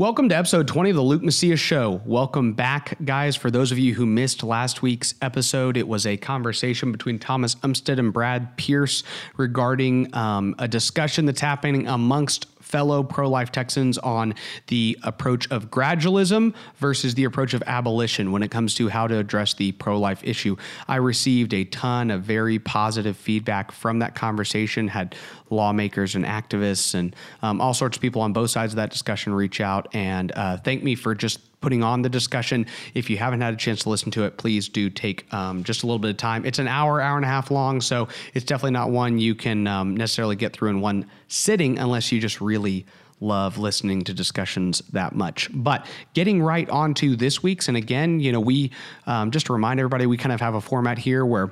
Welcome to episode 20 of the Luke Macias Show. Welcome back, guys. For those of you who missed last week's episode, it was a conversation between Thomas Umstead and Brad Pierce regarding um, a discussion that's happening amongst fellow pro life Texans on the approach of gradualism versus the approach of abolition when it comes to how to address the pro life issue. I received a ton of very positive feedback from that conversation, had lawmakers and activists and um, all sorts of people on both sides of that discussion reach out and uh, thank me for just putting on the discussion. If you haven't had a chance to listen to it, please do take um, just a little bit of time. It's an hour, hour and a half long, so it's definitely not one you can um, necessarily get through in one sitting unless you just really love listening to discussions that much. But getting right onto this week's, and again, you know, we um, just to remind everybody, we kind of have a format here where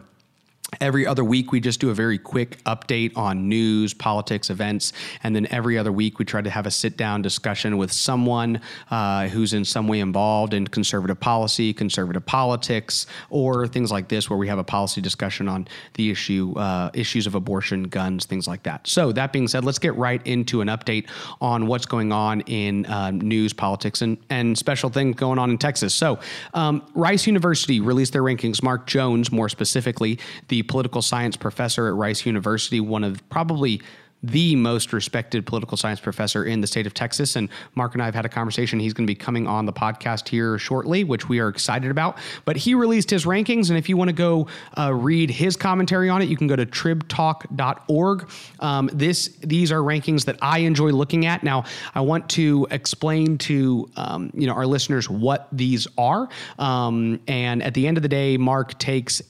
Every other week, we just do a very quick update on news, politics, events. And then every other week, we try to have a sit down discussion with someone uh, who's in some way involved in conservative policy, conservative politics, or things like this, where we have a policy discussion on the issue, uh, issues of abortion, guns, things like that. So, that being said, let's get right into an update on what's going on in uh, news, politics, and, and special things going on in Texas. So, um, Rice University released their rankings. Mark Jones, more specifically, the political science professor at Rice University, one of probably the most respected political science professor in the state of Texas. And Mark and I have had a conversation. He's going to be coming on the podcast here shortly, which we are excited about. But he released his rankings. And if you want to go uh, read his commentary on it, you can go to tribtalk.org. Um, this, these are rankings that I enjoy looking at. Now, I want to explain to um, you know our listeners what these are. Um, and at the end of the day, Mark takes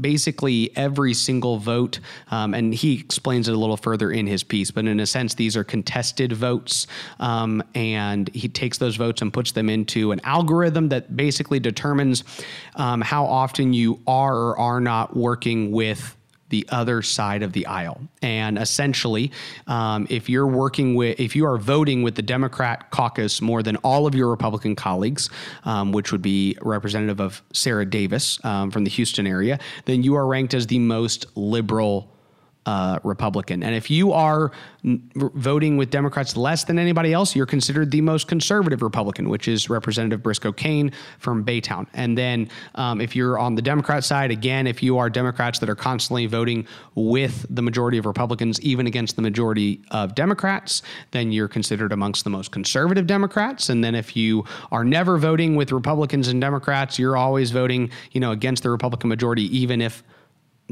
basically every single vote, um, and he explains it a little further in his piece, but in a sense, these are contested votes. Um, and he takes those votes and puts them into an algorithm that basically determines um, how often you are or are not working with the other side of the aisle. And essentially, um, if you're working with, if you are voting with the Democrat caucus more than all of your Republican colleagues, um, which would be representative of Sarah Davis um, from the Houston area, then you are ranked as the most liberal uh, Republican. And if you are voting with Democrats less than anybody else, you're considered the most conservative Republican, which is Representative Briscoe Cain from Baytown. And then um, if you're on the Democrat side, again, if you are Democrats that are constantly voting with the majority of Republicans, even against the majority of Democrats, then you're considered amongst the most conservative Democrats. And then if you are never voting with Republicans and Democrats, you're always voting, you know, against the Republican majority, even if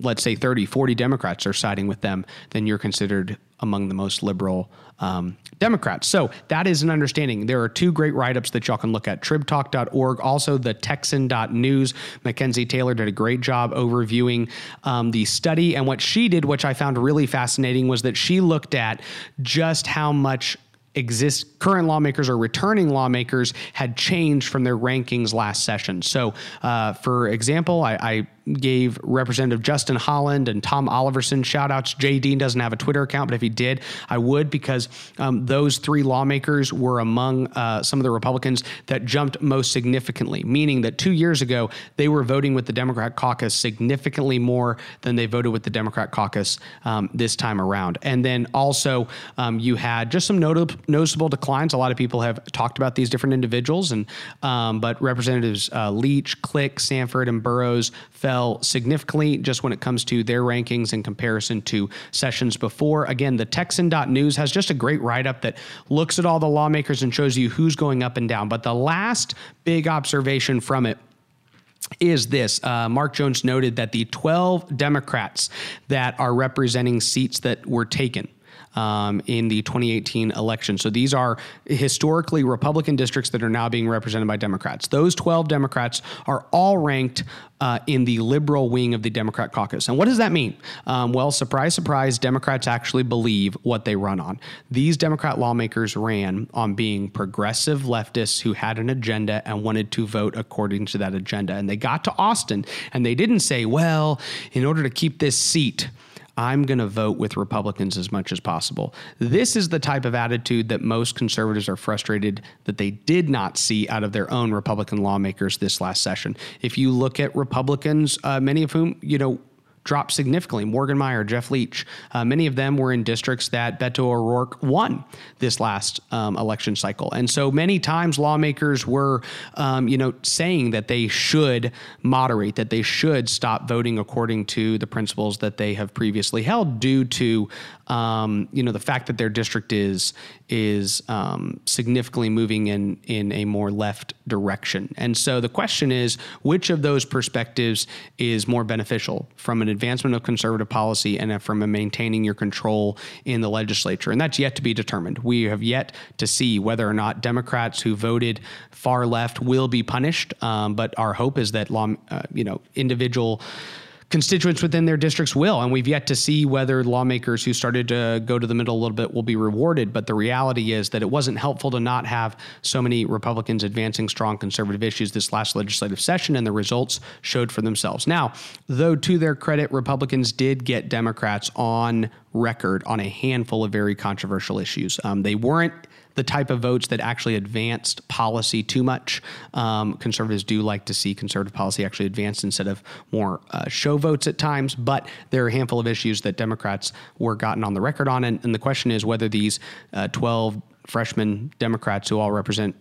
let's say 30, 40 Democrats are siding with them, then you're considered among the most liberal um, Democrats. So that is an understanding. There are two great write ups that y'all can look at tribtalk.org, also the texan.news. Mackenzie Taylor did a great job overviewing um, the study. And what she did, which I found really fascinating, was that she looked at just how much exist current lawmakers or returning lawmakers had changed from their rankings last session. So, uh, for example, I, I gave Representative Justin Holland and Tom Oliverson shout outs. Jay Dean doesn't have a Twitter account, but if he did, I would because um, those three lawmakers were among uh, some of the Republicans that jumped most significantly, meaning that two years ago, they were voting with the Democrat caucus significantly more than they voted with the Democrat caucus um, this time around. And then also, um, you had just some notable, noticeable declines. A lot of people have talked about these different individuals, and um, but Representatives uh, Leach, Klick, Sanford, and Burrows fell fell significantly just when it comes to their rankings in comparison to sessions before. Again, the Texan.news has just a great write up that looks at all the lawmakers and shows you who's going up and down. But the last big observation from it is this uh, Mark Jones noted that the 12 Democrats that are representing seats that were taken um, in the 2018 election. So these are historically Republican districts that are now being represented by Democrats. Those 12 Democrats are all ranked uh, in the liberal wing of the Democrat caucus. And what does that mean? Um, well, surprise, surprise, Democrats actually believe what they run on. These Democrat lawmakers ran on being progressive leftists who had an agenda and wanted to vote according to that agenda. And they got to Austin and they didn't say, well, in order to keep this seat, I'm going to vote with Republicans as much as possible. This is the type of attitude that most conservatives are frustrated that they did not see out of their own Republican lawmakers this last session. If you look at Republicans, uh, many of whom, you know, dropped significantly. Morgan Meyer, Jeff Leach, uh, many of them were in districts that Beto O'Rourke won this last um, election cycle. And so many times lawmakers were, um, you know, saying that they should moderate, that they should stop voting according to the principles that they have previously held due to um, you know, the fact that their district is is um, significantly moving in in a more left direction. And so the question is, which of those perspectives is more beneficial from an advancement of conservative policy and from maintaining your control in the legislature? And that's yet to be determined. We have yet to see whether or not Democrats who voted far left will be punished. Um, but our hope is that law, uh, you know, individual constituents within their districts will. And we've yet to see whether lawmakers who started to go to the middle a little bit will be rewarded. But the reality is that it wasn't helpful to not have so many Republicans advancing strong conservative issues this last legislative session, and the results showed for themselves. Now, though to their credit, Republicans did get Democrats on record on a handful of very controversial issues. Um, they weren't the type of votes that actually advanced policy too much. Um, conservatives do like to see conservative policy actually advanced instead of more uh, show votes at times, but there are a handful of issues that Democrats were gotten on the record on. And, and the question is whether these uh, 12 freshman Democrats who all represent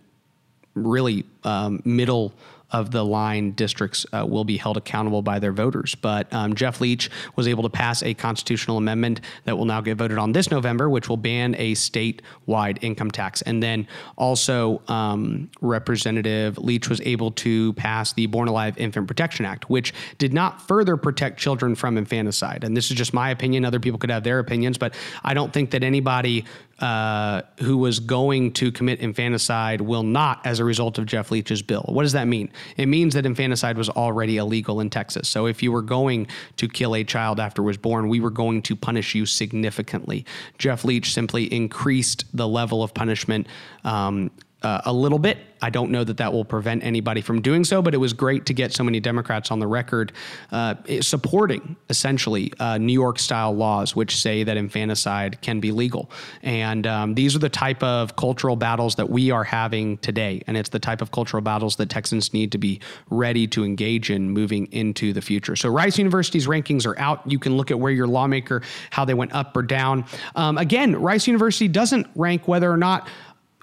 really um, middle of the line districts uh, will be held accountable by their voters. But um, Jeff Leach was able to pass a constitutional amendment that will now get voted on this November, which will ban a statewide income tax. And then also, um, Representative Leach was able to pass the Born Alive Infant Protection Act, which did not further protect children from infanticide. And this is just my opinion. Other people could have their opinions, but I don't think that anybody uh, who was going to commit infanticide will not as a result of Jeff Leach's bill. What does that mean? It means that infanticide was already illegal in Texas. So if you were going to kill a child after it was born, we were going to punish you significantly. Jeff Leach simply increased the level of punishment um, uh, a little bit. I don't know that that will prevent anybody from doing so, but it was great to get so many Democrats on the record uh, supporting essentially uh, New York style laws which say that infanticide can be legal. And um, these are the type of cultural battles that we are having today. And it's the type of cultural battles that Texans need to be ready to engage in moving into the future. So Rice University's rankings are out. You can look at where your lawmaker, how they went up or down. Um, again, Rice University doesn't rank whether or not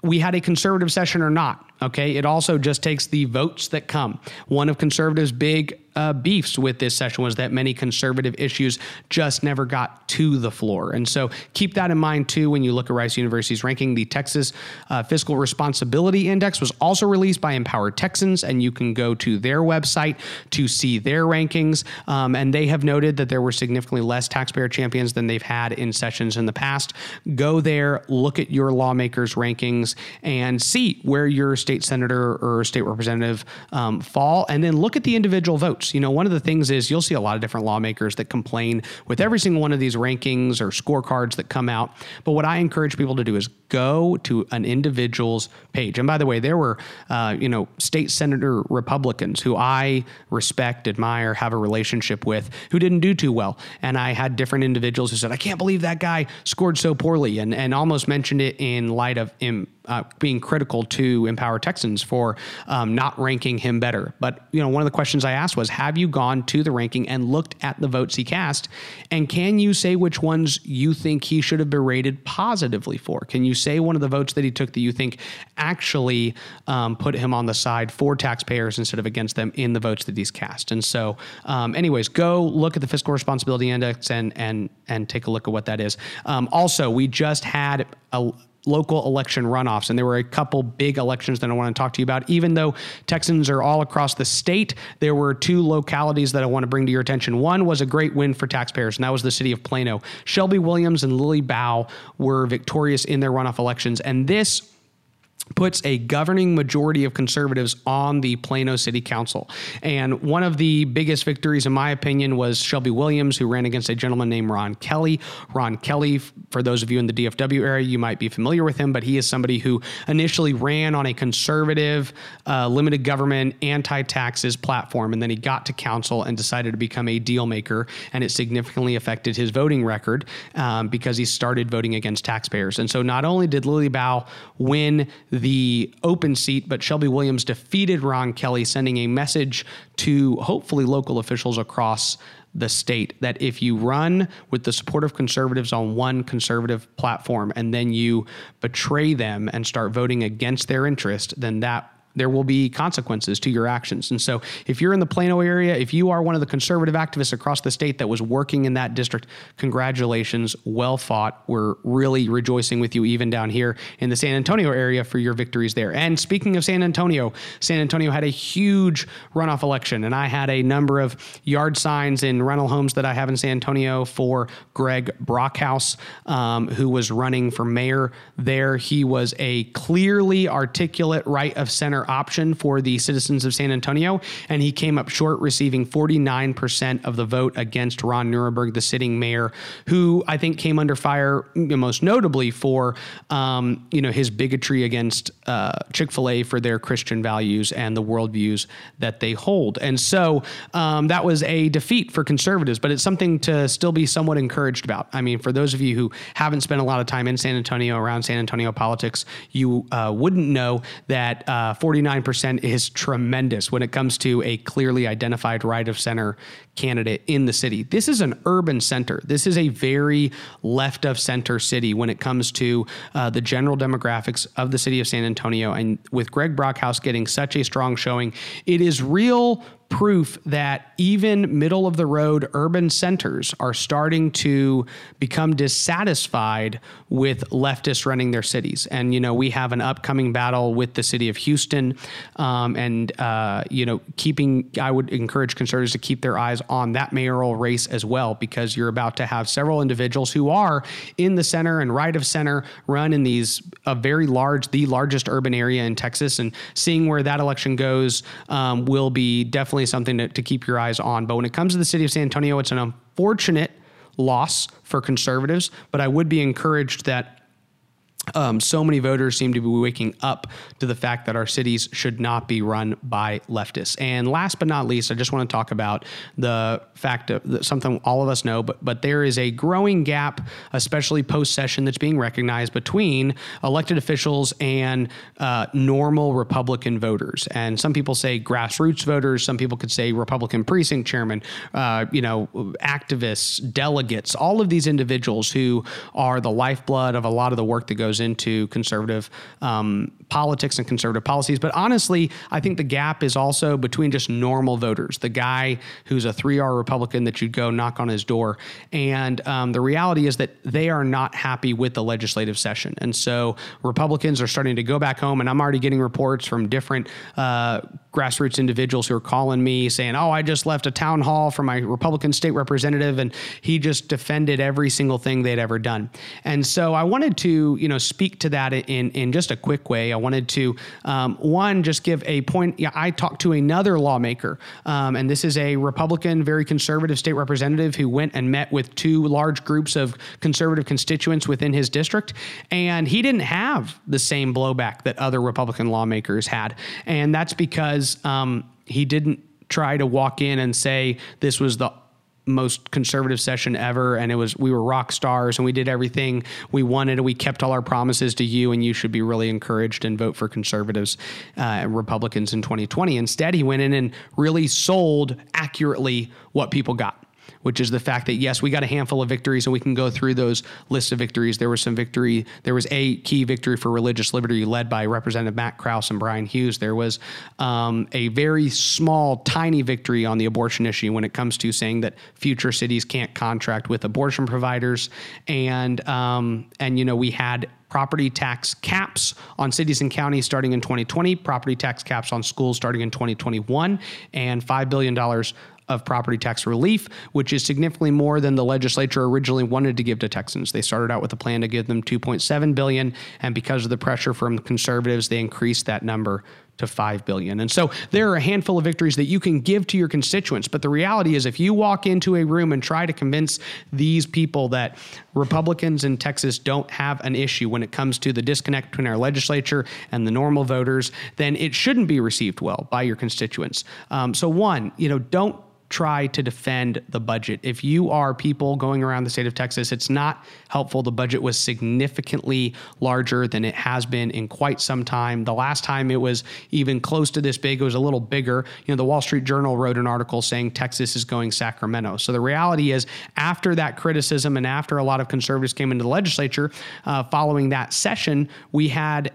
we had a conservative session or not. Okay. It also just takes the votes that come. One of conservatives' big uh, beefs with this session was that many conservative issues just never got to the floor. And so keep that in mind too when you look at Rice University's ranking. The Texas uh, Fiscal Responsibility Index was also released by Empower Texans, and you can go to their website to see their rankings. Um, and they have noted that there were significantly less taxpayer champions than they've had in sessions in the past. Go there, look at your lawmakers' rankings, and see where your state senator or state representative um, fall, and then look at the individual votes. You know, one of the things is you'll see a lot of different lawmakers that complain with every single one of these rankings or scorecards that come out. But what I encourage people to do is go to an individual's page. And by the way, there were, uh, you know, state senator Republicans who I respect, admire, have a relationship with who didn't do too well. And I had different individuals who said, I can't believe that guy scored so poorly and, and almost mentioned it in light of him uh, being critical to Empower Texans for um, not ranking him better. But you know, one of the questions I asked was, have you gone to the ranking and looked at the votes he cast, and can you say which ones you think he should have been rated positively for? Can you say one of the votes that he took that you think actually um, put him on the side for taxpayers instead of against them in the votes that he's cast? And so, um, anyways, go look at the fiscal responsibility index and and and take a look at what that is. Um, also, we just had a local election runoffs. And there were a couple big elections that I want to talk to you about. Even though Texans are all across the state, there were two localities that I want to bring to your attention. One was a great win for taxpayers, and that was the city of Plano. Shelby Williams and Lily Bao were victorious in their runoff elections. And this puts a governing majority of conservatives on the Plano City Council. And one of the biggest victories, in my opinion, was Shelby Williams, who ran against a gentleman named Ron Kelley. Ron Kelley, for those of you in the DFW area, you might be familiar with him, but he is somebody who initially ran on a conservative, uh, limited government, anti taxes platform. And then he got to council and decided to become a deal maker. And it significantly affected his voting record um, because he started voting against taxpayers. And so not only did Lily Bao win the open seat, but Shelby Williams defeated Ron Kelley, sending a message to hopefully local officials across the state that if you run with the support of conservatives on one conservative platform and then you betray them and start voting against their interest, then that there will be consequences to your actions. And so, if you're in the Plano area, if you are one of the conservative activists across the state that was working in that district, congratulations, well fought. We're really rejoicing with you, even down here in the San Antonio area, for your victories there. And speaking of San Antonio, San Antonio had a huge runoff election, and I had a number of yard signs in rental homes that I have in San Antonio for Greg Brockhouse, um, who was running for mayor there. He was a clearly articulate right of center option for the citizens of San Antonio, and he came up short, receiving 49% of the vote against Ron Nirenberg, the sitting mayor, who I think came under fire most notably for um, you know his bigotry against uh, Chick Fil A for their Christian values and the worldviews that they hold, and so um, that was a defeat for conservatives, but it's something to still be somewhat encouraged about. I mean, for those of you who haven't spent a lot of time in San Antonio around San Antonio politics, you uh, wouldn't know that uh, 49% is tremendous when it comes to a clearly identified right of center candidate in the city. This is an urban center. This is a very left of center city when it comes to uh, the general demographics of the city of San Antonio. And with Greg Brockhouse getting such a strong showing, it is real proof that even middle of the road urban centers are starting to become dissatisfied with leftists running their cities. And, you know, we have an upcoming battle with the city of Houston. Um, and, uh, you know, keeping, I would encourage conservatives to keep their eyes on that mayoral race as well, because you're about to have several individuals who are in the center and right of center run in these, a very large, the largest urban area in Texas. And seeing where that election goes um, will be definitely something to, to keep your eyes on. But when it comes to the city of San Antonio, it's an unfortunate loss for conservatives, but I would be encouraged that um, so many voters seem to be waking up to the fact that our cities should not be run by leftists. And last but not least, I just want to talk about the fact of something all of us know, but but there is a growing gap, especially post session, that's being recognized between elected officials and uh, normal Republican voters. And some people say grassroots voters. Some people could say Republican precinct chairman. Uh, you know, activists, delegates, all of these individuals who are the lifeblood of a lot of the work that goes into conservative um, politics and conservative policies. But honestly, I think the gap is also between just normal voters, the guy who's a 3R Republican that you'd go knock on his door. And um, the reality is that they are not happy with the legislative session. And so Republicans are starting to go back home, and I'm already getting reports from different uh, grassroots individuals who are calling me saying, Oh, I just left a town hall for my Republican state representative, and he just defended every single thing they'd ever done. And so I wanted to, you know, speak to that in, in just a quick way. I wanted to, um, one, just give a point. Yeah, I talked to another lawmaker, um, and this is a Republican, very conservative state representative who went and met with two large groups of conservative constituents within his district, and he didn't have the same blowback that other Republican lawmakers had. And that's because um, he didn't try to walk in and say this was the most conservative session ever and it was we were rock stars and we did everything we wanted. And we kept all our promises to you and you should be really encouraged and vote for conservatives uh, and republicans in 2020 instead he went in and really sold accurately what people got which is the fact that yes, we got a handful of victories, and we can go through those lists of victories. There was some victory. There was a key victory for religious liberty led by Representative Matt Krause and Bryan Hughes. There was um, a very small, tiny victory on the abortion issue when it comes to saying that future cities can't contract with abortion providers, and um, and you know we had property tax caps on cities and counties starting in 2020, property tax caps on schools starting in 2021, and $5 billion of property tax relief, which is significantly more than the legislature originally wanted to give to Texans. They started out with a plan to give them 2.7 billion, and because of the pressure from conservatives, they increased that number to 5 billion. And so there are a handful of victories that you can give to your constituents, but the reality is if you walk into a room and try to convince these people that Republicans in Texas don't have an issue when it comes to the disconnect between our legislature and the normal voters, then it shouldn't be received well by your constituents. Um, so one, you know, don't try to defend the budget. If you are people going around the state of Texas, it's not helpful. The budget was significantly larger than it has been in quite some time. The last time it was even close to this big, it was a little bigger. You know, the Wall Street Journal wrote an article saying Texas is going Sacramento. So the reality is, after that criticism and after a lot of conservatives came into the legislature uh, following that session, we had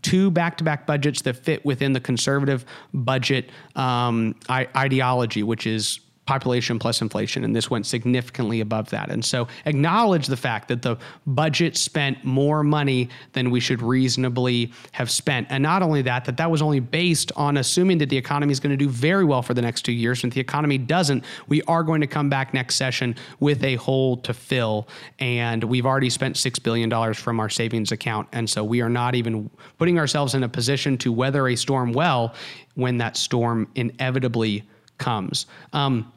two back-to-back budgets that fit within the conservative budget um, ideology, which is population plus inflation, and this went significantly above that. And so acknowledge the fact that the budget spent more money than we should reasonably have spent. And not only that, that that was only based on assuming that the economy is going to do very well for the next two years. And if the economy doesn't, we are going to come back next session with a hole to fill. And we've already spent $6 billion from our savings account. And so we are not even putting ourselves in a position to weather a storm well when that storm inevitably comes. Um,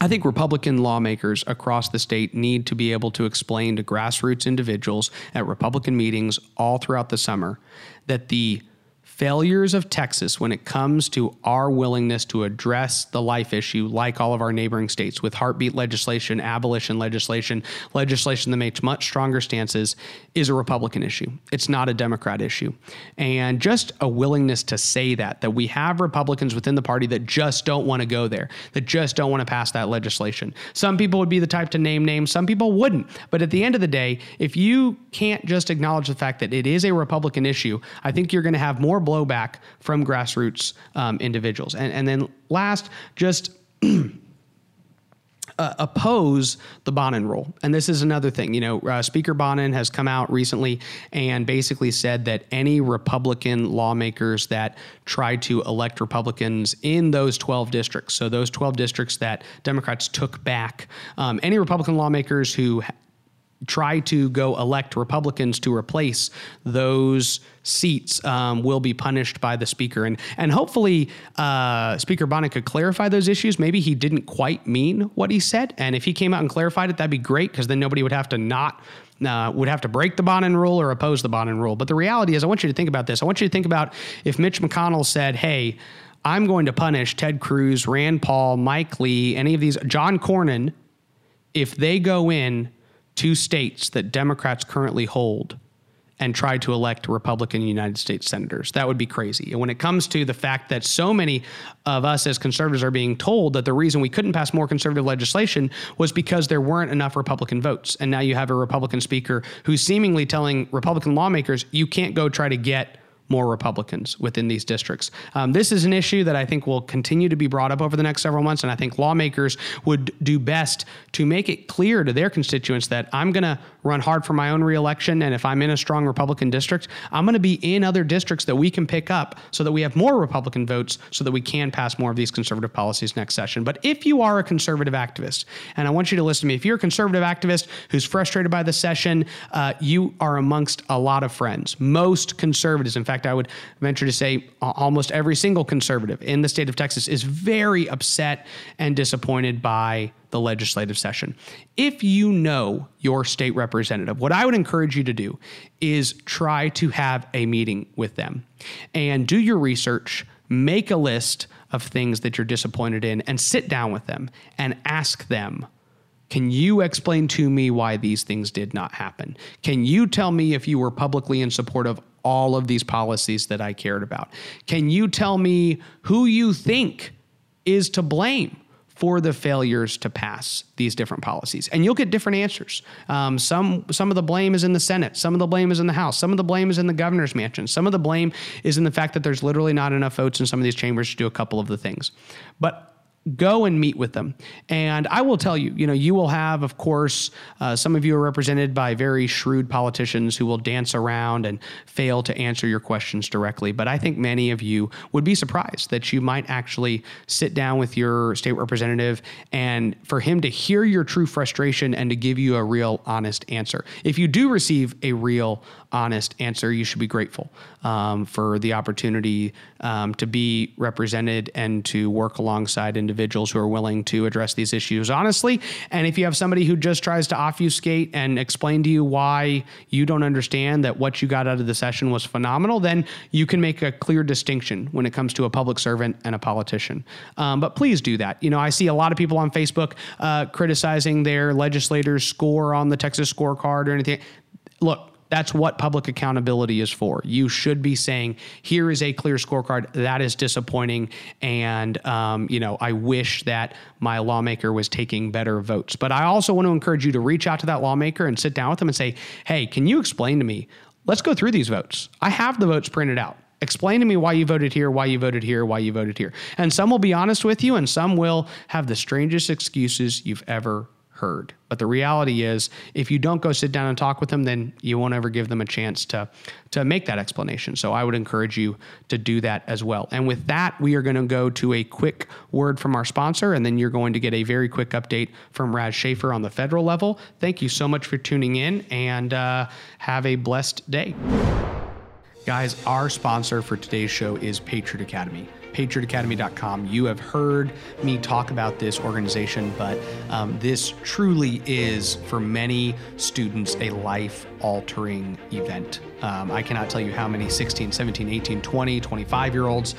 I think Republican lawmakers across the state need to be able to explain to grassroots individuals at Republican meetings all throughout the summer that the failures of Texas when it comes to our willingness to address the life issue, like all of our neighboring states, with heartbeat legislation, abolition legislation, legislation that makes much stronger stances, is a Republican issue. It's not a Democrat issue. And just a willingness to say that, that we have Republicans within the party that just don't want to go there, that just don't want to pass that legislation. Some people would be the type to name names, some people wouldn't. But at the end of the day, if you can't just acknowledge the fact that it is a Republican issue, I think you're going to have more blowback from grassroots um, individuals. And, and then last, just Uh, oppose the Bonnen rule. And this is another thing. You know, uh, Speaker Bonnen has come out recently and basically said that any Republican lawmakers that try to elect Republicans in those 12 districts, so those 12 districts that Democrats took back, um, any Republican lawmakers who try to go elect Republicans to replace those seats um, will be punished by the speaker. And and hopefully uh, Speaker Bonnen could clarify those issues. Maybe he didn't quite mean what he said, and if he came out and clarified it, that'd be great because then nobody would have to not. Uh, would have to break the Bonnen rule or oppose the Bonnen rule. But the reality is, I want you to think about this. I want you to think about if Mitch McConnell said, "Hey, I'm going to punish Ted Cruz, Rand Paul, Mike Lee, any of these, John Cornyn, if they go in two states that Democrats currently hold and try to elect Republican United States senators. That would be crazy. And when it comes to the fact that so many of us as conservatives are being told that the reason we couldn't pass more conservative legislation was because there weren't enough Republican votes. And now you have a Republican speaker who's seemingly telling Republican lawmakers, you can't go try to get more Republicans within these districts. Um, this is an issue that I think will continue to be brought up over the next several months, and I think lawmakers would do best to make it clear to their constituents that I'm going to run hard for my own reelection, and if I'm in a strong Republican district, I'm going to be in other districts that we can pick up so that we have more Republican votes so that we can pass more of these conservative policies next session. But if you are a conservative activist, and I want you to listen to me, if you're a conservative activist who's frustrated by the session, uh, you are amongst a lot of friends. Most conservatives, in fact, fact, I would venture to say almost every single conservative in the state of Texas is very upset and disappointed by the legislative session. If you know your state representative, what I would encourage you to do is try to have a meeting with them and do your research, make a list of things that you're disappointed in, and sit down with them and ask them can you explain to me why these things did not happen? Can you tell me if you were publicly in support of all of these policies that I cared about? Can you tell me who you think is to blame? for the failures to pass these different policies, and you'll get different answers. Um, some some of the blame is in the Senate, some of the blame is in the House, some of the blame is in the governor's mansion, some of the blame is in the fact that there's literally not enough votes in some of these chambers to do a couple of the things. But go and meet with them. And I will tell you, you know, you will have, of course, uh, some of you are represented by very shrewd politicians who will dance around and fail to answer your questions directly. But I think many of you would be surprised that you might actually sit down with your state representative and for him to hear your true frustration and to give you a real, honest answer. If you do receive a real, honest answer, you should be grateful um, for the opportunity um, to be represented and to work alongside individuals who are willing to address these issues honestly. And if you have somebody who just tries to obfuscate and explain to you why you don't understand that what you got out of the session was phenomenal, then you can make a clear distinction when it comes to a public servant and a politician. Um, but please do that. You know, I see a lot of people on Facebook uh, criticizing their legislators' score on the Texas scorecard or anything. Look, that's what public accountability is for. You should be saying, here is a clear scorecard. That is disappointing. And, um, you know, I wish that my lawmaker was taking better votes. But I also want to encourage you to reach out to that lawmaker and sit down with them and say, hey, can you explain to me? Let's go through these votes. I have the votes printed out. Explain to me why you voted here, why you voted here, why you voted here. And some will be honest with you, and some will have the strangest excuses you've ever heard. But the reality is, if you don't go sit down and talk with them, then you won't ever give them a chance to, to make that explanation. So I would encourage you to do that as well. And with that, we are going to go to a quick word from our sponsor, and then you're going to get a very quick update from Raz Shafer on the federal level. Thank you so much for tuning in, and uh, have a blessed day. Guys, our sponsor for today's show is Patriot Academy patriotacademy.com. You have heard me talk about this organization, but um, this truly is for many students a life altering event. Um, I cannot tell you how many 16, 17, 18, 20, 25 year olds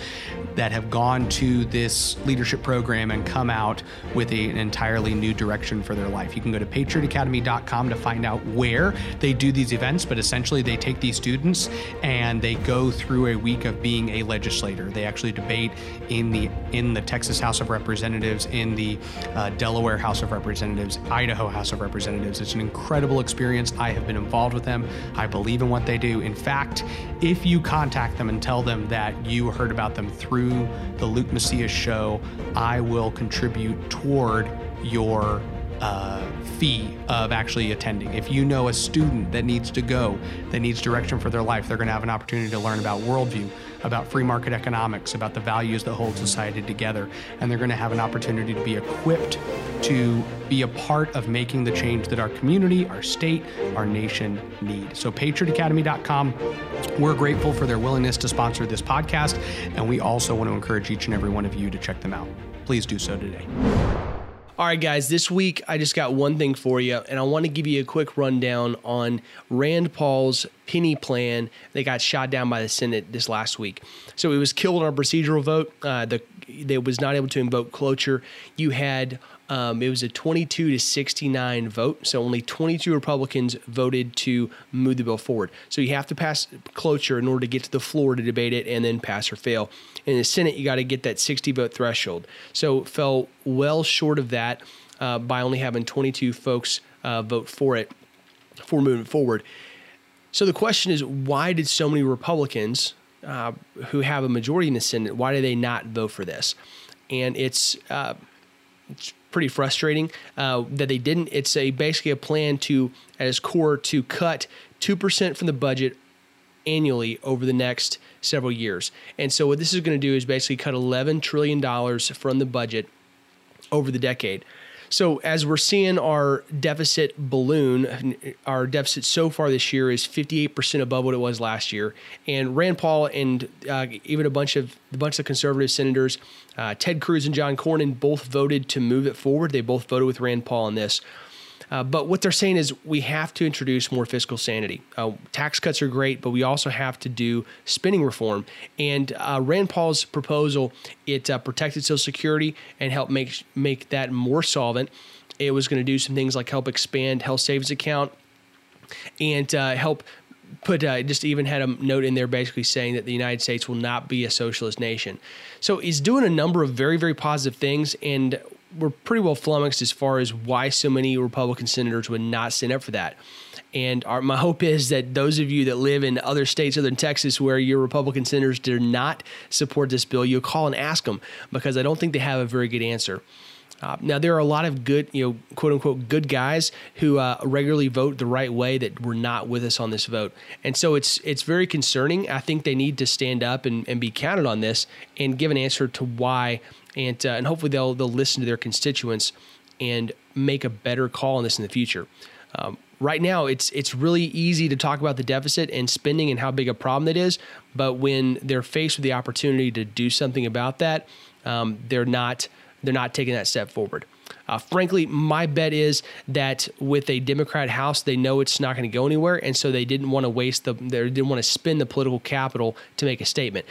that have gone to this leadership program and come out with a, an entirely new direction for their life. You can go to patriotacademy.com to find out where they do these events, but essentially they take these students and they go through a week of being a legislator. They actually debate in the in the Texas House of Representatives, in the uh, Delaware House of Representatives, Idaho House of Representatives. It's an incredible experience. I have been involved with them. I believe in what they do. In fact, if you contact them and tell them that you heard about them through the Luke Macias show, I will contribute toward your uh, fee of actually attending. If you know a student that needs to go, that needs direction for their life, they're going to have an opportunity to learn about worldview, about free market economics, about the values that hold society together, and they're going to have an opportunity to be equipped to be a part of making the change that our community, our state, our nation need. So, patriotacademy.com, we're grateful for their willingness to sponsor this podcast, and we also want to encourage each and every one of you to check them out. Please do so today. All right, guys, this week I just got one thing for you, and I want to give you a quick rundown on Rand Paul's penny plan that got shot down by the Senate this last week. So it was killed on a procedural vote. Uh, the they was not able to invoke cloture. You had um, it was a 22 to 69 vote, so only 22 Republicans voted to move the bill forward. So you have to pass cloture in order to get to the floor to debate it and then pass or fail. In the Senate, you got to get that 60 vote threshold. So it fell well short of that uh, by only having 22 folks uh, vote for it for moving forward. So the question is, why did so many Republicans uh, who have a majority in the Senate, why do they not vote for this? And it's, uh, it's pretty frustrating uh, that they didn't. It's a basically a plan to, at its core, to cut two percent from the budget annually over the next several years. And so what this is going to do is basically cut 11 trillion dollars from the budget over the decade. So as we're seeing our deficit balloon, our deficit so far this year is 58% above what it was last year. And Rand Paul and uh, even a bunch of a bunch of conservative senators, uh, Ted Cruz and John Cornyn, both voted to move it forward. They both voted with Rand Paul on this. Uh, but what they're saying is we have to introduce more fiscal sanity. Uh, tax cuts are great, but we also have to do spending reform. And uh, Rand Paul's proposal it uh, protected Social Security and helped make make that more solvent. It was going to do some things like help expand health savings account and uh, help put uh, just even had a note in there basically saying that the United States will not be a socialist nation. So he's doing a number of very very positive things, and we're pretty well flummoxed as far as why so many Republican senators would not stand up for that. And our, my hope is that those of you that live in other states other than Texas where your Republican senators do not support this bill, you'll call and ask them because I don't think they have a very good answer. Uh, now there are a lot of good, you know, quote unquote, good guys who uh, regularly vote the right way that were not with us on this vote, and so it's it's very concerning. I think they need to stand up and, and be counted on this and give an answer to why, and uh, and hopefully they'll they'll listen to their constituents and make a better call on this in the future. Um, right now it's it's really easy to talk about the deficit and spending and how big a problem it is but when they're faced with the opportunity to do something about that um, they're not they're not taking that step forward uh, frankly my bet is that with a democrat house they know it's not going to go anywhere and so they didn't want to waste the they didn't want to spend the political capital to make a statement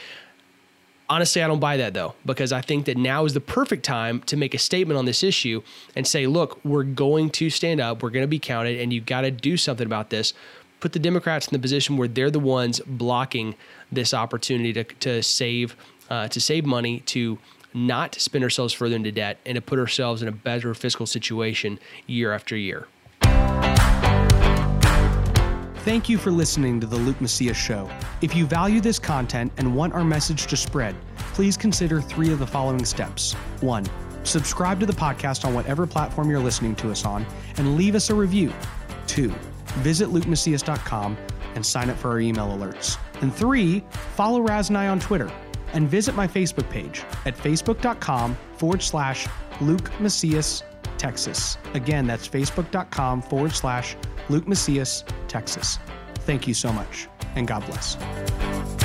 Honestly, I don't buy that though, because I think that now is the perfect time to make a statement on this issue and say, look, we're going to stand up, we're going to be counted, and you've got to do something about this. Put the Democrats in the position where they're the ones blocking this opportunity to, to save uh, to save money, to not to spend ourselves further into debt, and to put ourselves in a better fiscal situation year after year. Thank you for listening to the Luke Macias Show. If you value this content and want our message to spread, please consider three of the following steps. One, subscribe to the podcast on whatever platform you're listening to us on and leave us a review. Two, visit lukemacias.com and sign up for our email alerts. And three, follow Raz and I on Twitter and visit my Facebook page at facebook.com forward slash Luke Macias Texas. Again, that's facebook.com forward slash Luke Macias, Texas. Thank you so much, and God bless.